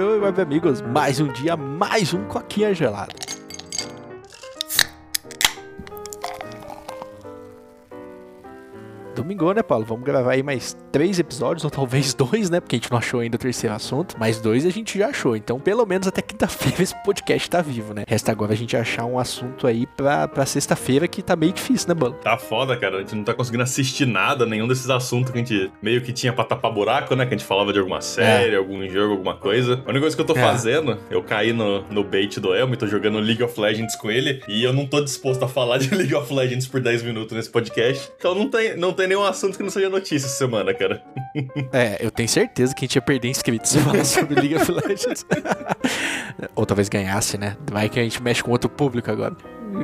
oi, oi, web amigos. Mais um dia, mais um coquinha gelado. Domingo, né, Paulo? Vamos gravar aí mais três episódios, ou talvez dois, né? Porque a gente não achou ainda o terceiro assunto. Mais dois a gente já achou. Então, pelo menos até quinta-feira esse podcast tá vivo, né? Resta agora a gente achar um assunto aí pra, pra sexta-feira que tá meio difícil, né, Bolo? Tá foda, cara. A gente não tá conseguindo assistir nada, nenhum desses assuntos que a gente meio que tinha pra tapar buraco, né? Que a gente falava de alguma série, é. algum jogo, alguma coisa. A única coisa que eu tô é. fazendo, eu caí no, no bait do Elmo e tô jogando League of Legends com ele. E eu não tô disposto a falar de League of Legends por 10 minutos nesse podcast. Então não tem, não tem nenhum assunto que não seja notícia essa semana, cara. É, eu tenho certeza que a gente ia perder inscritos sobre League of Legends. Ou talvez ganhasse, né? Vai que a gente mexe com outro público agora.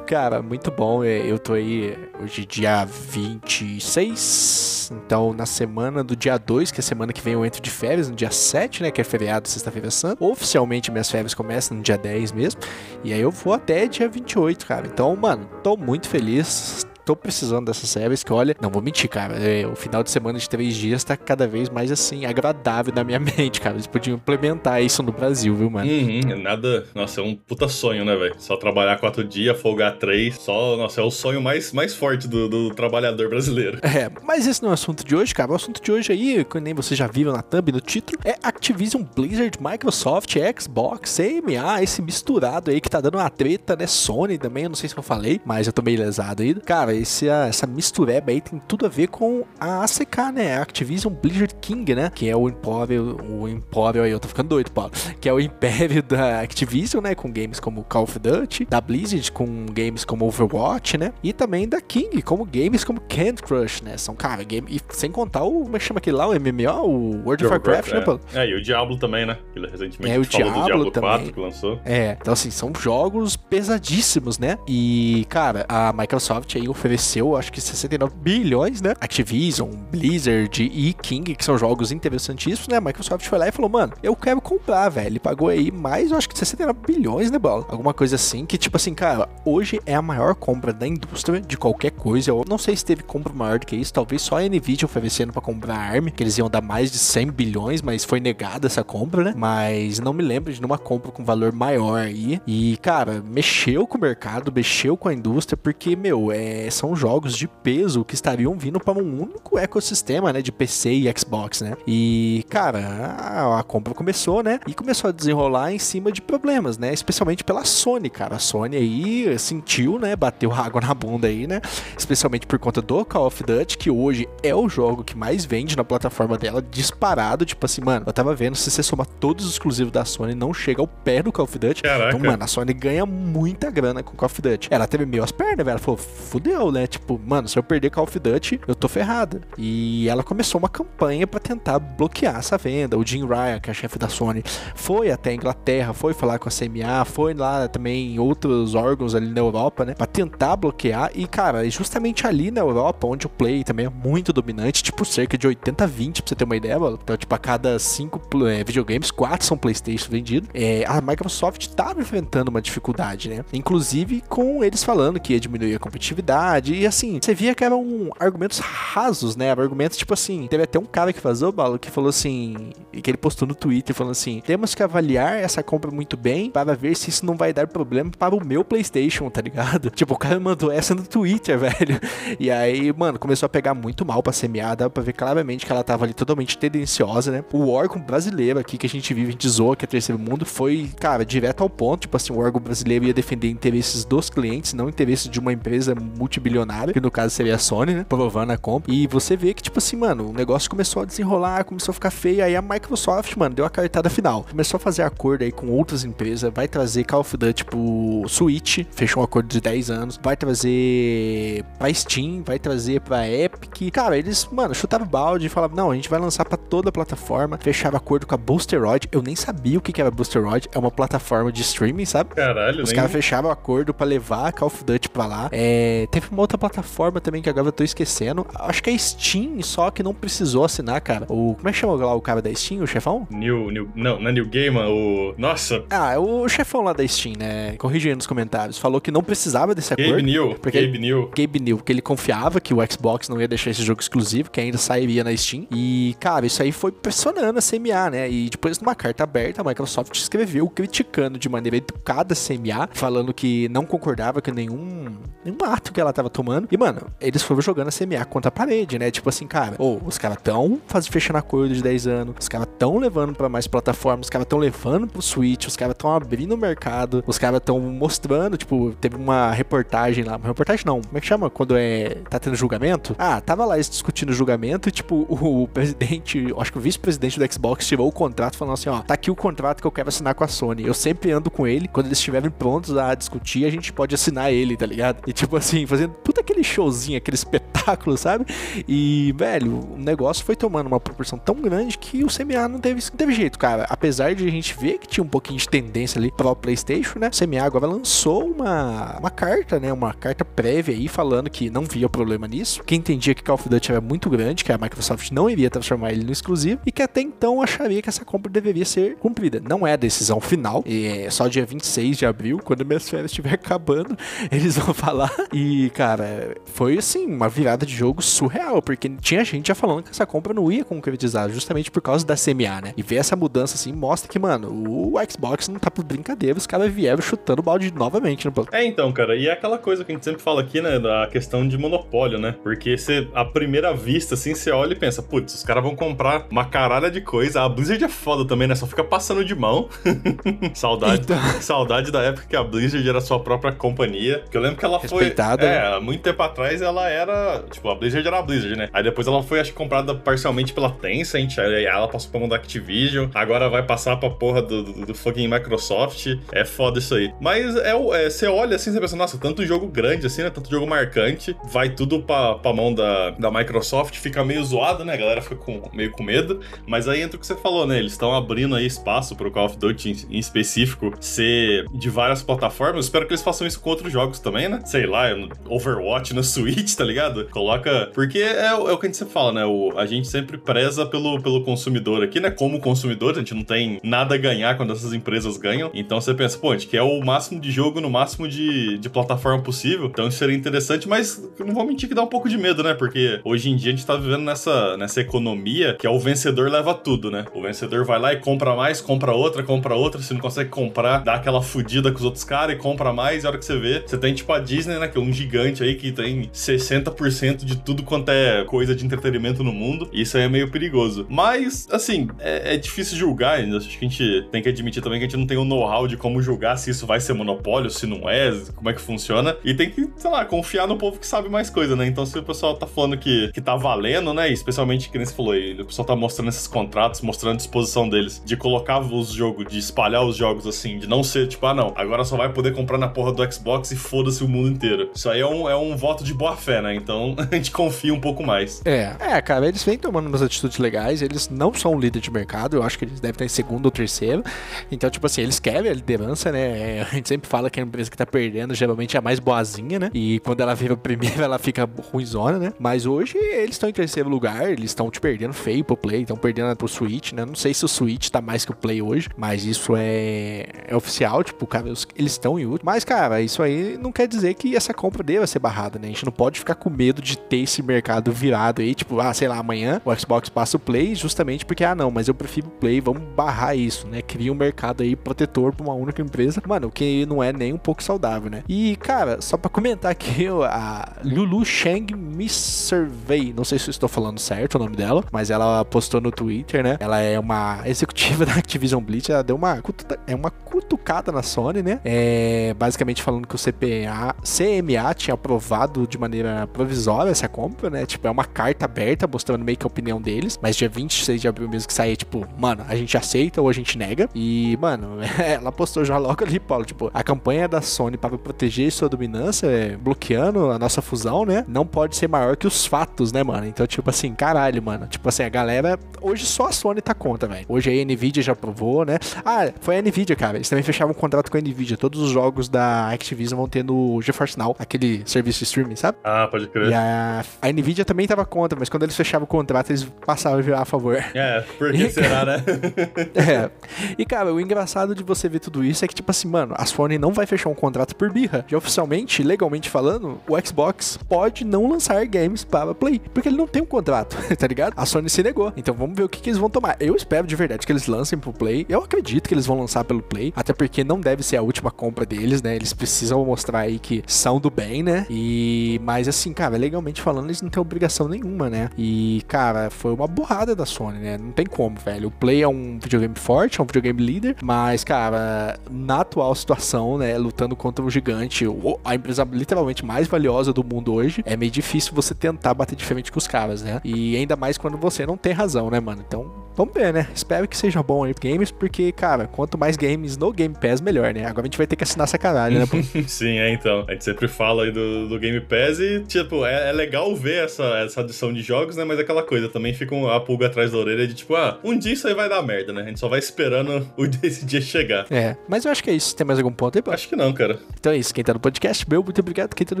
Cara, muito bom. É, eu tô aí hoje, dia 26. Então, na semana do dia 2, que é a semana que vem eu entro de férias, no dia 7, né? Que é feriado, sexta-feira santa. Oficialmente, minhas férias começam no dia 10 mesmo. E aí eu vou até dia 28, cara. Então, mano, tô muito feliz tô precisando dessas séries que, olha, não vou mentir, cara. É, o final de semana de três dias tá cada vez mais assim, agradável na minha mente, cara. Eles podiam implementar isso no Brasil, viu, mano? Uhum, nada. Nossa, é um puta sonho, né, velho? Só trabalhar quatro dias, folgar três. Só, nossa, é o sonho mais, mais forte do, do trabalhador brasileiro. É, mas esse não é o assunto de hoje, cara. O assunto de hoje aí, que nem vocês já viram na thumb, no título, é Activision Blizzard, Microsoft, Xbox, CMA, esse misturado aí que tá dando uma treta, né? Sony também, eu não sei se eu falei, mas eu tô meio lesado aí. Cara, esse, essa mistureba aí tem tudo a ver com a ACK, né? A Activision Blizzard King, né? Que é o império, o império aí, eu tô ficando doido, Paulo. Que é o império da Activision, né? Com games como Call of Duty, da Blizzard com games como Overwatch, né? E também da King, como games como Candy Crush, né? São, cara, game... E sem contar o, como é que chama aquele lá? O MMO, o World of Warcraft, né, Paulo? É. é, e o Diablo também, né? Que recentemente é, o Diablo, Diablo também. 4 que lançou. É, então assim, são jogos pesadíssimos, né? E, cara, a Microsoft aí ofereceu acho que 69 bilhões, né? Activision, Blizzard e King, que são jogos interessantíssimos, né? A Microsoft foi lá e falou, mano, eu quero comprar, velho. Ele pagou aí mais, eu acho que 69 bilhões, né, bola? Alguma coisa assim, que tipo assim, cara, hoje é a maior compra da indústria de qualquer coisa. Eu não sei se teve compra maior do que isso, talvez só a Nvidia oferecendo para comprar a ARM, que eles iam dar mais de 100 bilhões, mas foi negada essa compra, né? Mas não me lembro de uma compra com valor maior aí. E, cara, mexeu com o mercado, mexeu com a indústria, porque, meu, é, são jogos de peso que estariam vindo para um único ecossistema, né, de PC e Xbox, né? E, cara, a, a, compra começou, né? E começou a desenrolar em cima de problemas, né? Especialmente pela Sony, cara. A Sony aí sentiu, né? Bateu água na bunda aí, né? Especialmente por conta do Call of Duty, que hoje é o jogo que mais vende na plataforma dela, disparado. Tipo assim, mano, eu tava vendo, se você somar todos os exclusivos da Sony, não chega ao pé do Call of Duty. Caraca. Então, mano, a Sony ganha muita grana com Call of Duty. Ela teve meio as pernas, velho. Ela falou, fudeu, né? Tipo, mano, se eu perder Call of Duty, eu tô ferrada. E ela começou uma campanha para tentar bloquear essa venda. O Jim Ryan, que é chefe da Sony, foi até a Inglaterra, foi falar com a CMA, foi lá também em outros órgãos ali na Europa, né, para tentar bloquear. E cara, justamente ali na Europa, onde o Play também é muito dominante, tipo cerca de 80 a 20, pra você ter uma ideia, mano. Então, tipo, a cada 5 é, videogames, 4 são PlayStation vendidos. É, a Microsoft tava enfrentando uma dificuldade, né? Inclusive com eles falando que ia diminuir a competitividade e assim, você via que eram argumentos rasos, né? Argumentos tipo assim. Teve até um cara que fazia o balo que falou assim. Que ele postou no Twitter falando assim: temos que avaliar essa compra muito bem para ver se isso não vai dar problema para o meu PlayStation, tá ligado? Tipo, o cara mandou essa no Twitter, velho. E aí, mano, começou a pegar muito mal pra semear. Dá pra ver claramente que ela tava ali totalmente tendenciosa, né? O órgão brasileiro aqui que a gente vive, a gente zoa, que é terceiro mundo, foi, cara, direto ao ponto. Tipo assim, o órgão brasileiro ia defender interesses dos clientes, não interesses de uma empresa multibilionária que no caso seria a Sony, né? Provando a compra. E você vê que, tipo assim, mano, o negócio começou a desenrolar, começou a ficar feio. Aí a Microsoft, mano, deu a cartada final. Começou a fazer acordo aí com outras empresas. Vai trazer Call of Duty tipo Switch, fechou um acordo de 10 anos. Vai trazer pra Steam, vai trazer pra Epic. Cara, eles, mano, chutavam balde e falavam: não, a gente vai lançar pra toda a plataforma. Fechava acordo com a Boosteroid. Eu nem sabia o que era Boosteroid. É uma plataforma de streaming, sabe? Caralho, Os caras fechavam acordo pra levar Call of Duty pra lá. É, teve uma outra plataforma também que agora eu tô esquecendo. Acho que é Steam, só que não precisou assinar, cara. O, como é que chama lá o cara da Steam, o chefão? New, new não, não é New Gamer, o... Nossa! Ah, é o chefão lá da Steam, né? Corrige aí nos comentários. Falou que não precisava desse Gabe acordo. New, Porque Gabe New. Gabe New, que ele confiava que o Xbox não ia deixar esse jogo exclusivo, que ainda sairia na Steam. E, cara, isso aí foi pressionando a CMA, né? E depois, numa carta aberta, a Microsoft escreveu criticando de maneira educada a CMA, falando que não concordava com nenhum, nenhum ato que ela tava tomando. E, mano, eles foram jogando a CMA contra a parede, né? Tipo assim, cara, ou os caras tão fazendo fechando acordo de 10 anos, os caras tão levando pra mais plataformas, os caras tão levando pro Switch, os caras tão abrindo o mercado, os caras tão mostrando, tipo, teve uma reportagem lá, uma reportagem não, como é que chama? Quando é, tá tendo julgamento? Ah, tava lá eles discutindo o julgamento e, tipo, o presidente, acho que o vice-presidente do Xbox tirou o contrato falando assim, ó, tá aqui o contrato que eu quero assinar com a Sony, eu sempre ando com ele, quando eles estiverem prontos a discutir, a gente pode assinar ele, tá ligado? E, tipo assim, fazendo puta aquele showzinho, aquele espetáculo, sabe? E, velho, o negócio foi tomando uma proporção tão grande que o CMA não teve, não teve jeito, cara. Apesar de a gente ver que tinha um pouquinho de tendência ali para o PlayStation, né? O CMA agora lançou uma, uma carta, né? Uma carta prévia aí falando que não via problema nisso, que entendia que Call of Duty era muito grande, que a Microsoft não iria transformar ele no exclusivo e que até então acharia que essa compra deveria ser cumprida. Não é a decisão final, é só dia 26 de abril, quando minhas férias estiver acabando, eles vão falar. E, cara, foi assim, uma virada de jogo surreal, porque tinha gente já falando que essa compra não ia concretizar, justamente por causa da CMA, né? E ver essa mudança assim mostra que, mano, o Xbox não tá por brincadeira, os caras vieram chutando o balde novamente no É, então, cara, e é aquela coisa que a gente sempre fala aqui, né, da questão de monopólio, né? Porque você, à primeira vista, assim, você olha e pensa, putz, os caras vão comprar uma caralha de coisa. A Blizzard é foda também, né? Só fica passando de mão. saudade, Então. saudade da época que a Blizzard era sua própria companhia. Que eu lembro que ela Respeitada, foi. É, muito tempo atrás ela era. Tipo, a Blizzard era a Blizzard, né? Aí depois ela foi, acho que, comprada parcialmente pela Tencent. Aí ela passou pra mão da Activision. Agora vai passar pra porra do, do, do fucking Microsoft. É foda isso aí. Mas é, o- é, você olha assim, você pensa, nossa, tanto jogo grande assim, né? Tanto jogo marcante. Vai tudo pra, pra mão da, da Microsoft. Fica meio zoado, né? A galera fica com, meio com medo. Mas aí entra o que você falou, né? Eles estão abrindo aí espaço pro Call of Duty em, em específico ser de várias plataformas. Espero que eles façam isso com outros jogos também, né? Sei lá, no Overwatch no Switch, tá ligado? Coloca. Porque é, é o que a gente sempre fala, né? O, a gente sempre preza pelo, pelo consumidor aqui, né? Como consumidor, a gente não tem nada a ganhar quando essas empresas ganham. Então você pensa, pô, a gente quer o máximo de jogo no máximo de, de plataforma possível. Então isso seria interessante, mas eu não vou mentir que dá um pouco de medo, né? Porque hoje em dia a gente tá vivendo nessa, nessa economia que é o vencedor leva tudo, né? O vencedor vai lá e compra mais, compra outra, compra outra. Se não consegue comprar, dá aquela fudida com os outros caras e compra mais. E a hora que você vê, você tem tipo a Disney, né? Que é um gigante aí que tem 60% de tudo quanto é coisa de entretenimento no mundo. E isso aí é meio perigoso. Mas, assim, é, é difícil julgar. ainda. Acho que a gente tem que admitir também que a gente não tem o know-how de como julgar se isso vai ser monopólio, se não é, como é que funciona. E tem que, sei lá, confiar no povo que sabe mais coisa, né? Então, se o pessoal tá falando que, que tá valendo, né? Especialmente que nem você falou aí, o pessoal tá mostrando esses contratos, mostrando a disposição deles de colocar os jogos, de espalhar os jogos assim, de não ser tipo, ah, não, agora só vai poder comprar na porra do Xbox e foda-se o mundo inteiro. Isso aí é um, é um voto de boa fé, né? Então a gente confia um pouco mais. É, é, cara, eles vêm tomando umas atitudes legais, eles não são líder de mercado, eu acho que eles devem estar em segundo ou terceiro. Então, tipo assim, eles querem a liderança, né? É, A gente sempre fala que a empresa que tá perdendo geralmente é a mais boazinha, né? E quando ela vira a primeira, ela fica ruimzona, né? Mas hoje eles estão em terceiro lugar, eles estão te perdendo feio pro Play, estão perdendo pro Switch, né? Não sei se o Switch tá mais que o Play hoje, mas isso é, é oficial, tipo, cara, eles estão em último. Mas, cara, isso aí não quer dizer que essa compra deva ser barrada, né? A gente não pode ficar com medo de ter esse mercado virado aí, tipo, ah, sei lá, amanhã o Xbox passa o Play justamente porque, ah, não, mas eu prefiro o Play, vamos barrar isso, né? Cria um mercado aí protetor pra uma única empresa, mano, o que não é nem um pouco saudável, né? E, cara, só pra comentar aqui, a Lulu Shang Me Survey, não sei se eu estou falando certo o nome dela, mas ela postou no Twitter, né? Ela é uma executiva da Activision Blizzard, ela deu uma, é uma cutucada na Sony, né? É, basicamente falando que o CPA, CMA tinha aprovado de maneira provisória essa compra, né? Tipo, é uma carta aberta mostrando meio que a opinião deles, mas dia 26 de abril mesmo que saía, tipo, mano, a gente aceita ou a gente nega. E, mano, ela postou já logo ali, Paulo, tipo, a campanha da Sony para proteger sua dominância, é, bloqueando a nossa fusão, né? Não pode ser maior que os fatos, né, mano? Então, tipo assim, caralho, mano. Tipo assim, a galera. Hoje só a Sony tá contra, velho. Hoje a Nvidia já aprovou, né? Ah, foi a Nvidia, cara. Eles também fechavam um contrato com a Nvidia. Todos os jogos da Activision vão ter no GeForce Now, aquele de serviço de streaming, sabe? Ah, pode crer. E a, a Nvidia também tava contra, mas quando eles fechavam o contrato, eles passavam a virar a favor. É, por que será, né? é. E, cara, o engraçado de você ver tudo isso é que, tipo assim, mano, a Sony não vai fechar um contrato por birra. E oficialmente, legalmente falando, o Xbox pode não lançar games para Play, porque ele não tem um contrato, tá ligado? A Sony se negou. Então vamos ver o que, que eles vão tomar. Eu espero de verdade que eles lancem pro Play. Eu acredito que eles vão lançar pelo Play, até porque não deve ser a última compra deles, né? Eles precisam mostrar aí que são do bem, né? E mas assim, cara, legalmente falando, eles não têm obrigação nenhuma, né? E cara, foi uma burrada da Sony, né? Não tem como, velho. O Play é um videogame forte, é um videogame líder, mas cara, na atual situação, né, lutando contra um gigante, a empresa literalmente mais valiosa do mundo hoje, é meio difícil você tentar bater de frente com os caras, né? E ainda mais quando você não tem razão, né, mano? Então, vamos ver, né? Espero que seja bom aí games, porque, cara, quanto mais games no Game Pass, melhor, né? Agora a gente vai ter que assinar sacanagem, né? Sim, é então. A gente sempre fala aí do, do Game Pass e, tipo, é, é, legal ver essa, essa adição de jogos, né? Mas é aquela coisa, também fica a pulga atrás da orelha de, tipo, ah, um dia isso aí vai dar merda, né? A gente só vai esperando o, esse dia chegar. É, mas eu acho que é isso. Tem mais algum ponto aí, pô? Acho que não, cara. Então é isso. Quem tá no podcast, meu, muito obrigado. Quem tá no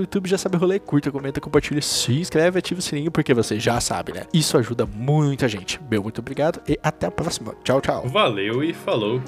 YouTube já sabe rolê. Curta, comenta, compartilha, se inscreve, ativa o sininho, porque você já sabe, né? Isso ajuda muita gente. Meu, muito obrigado e até a próxima. Tchau, tchau. Valeu e falou.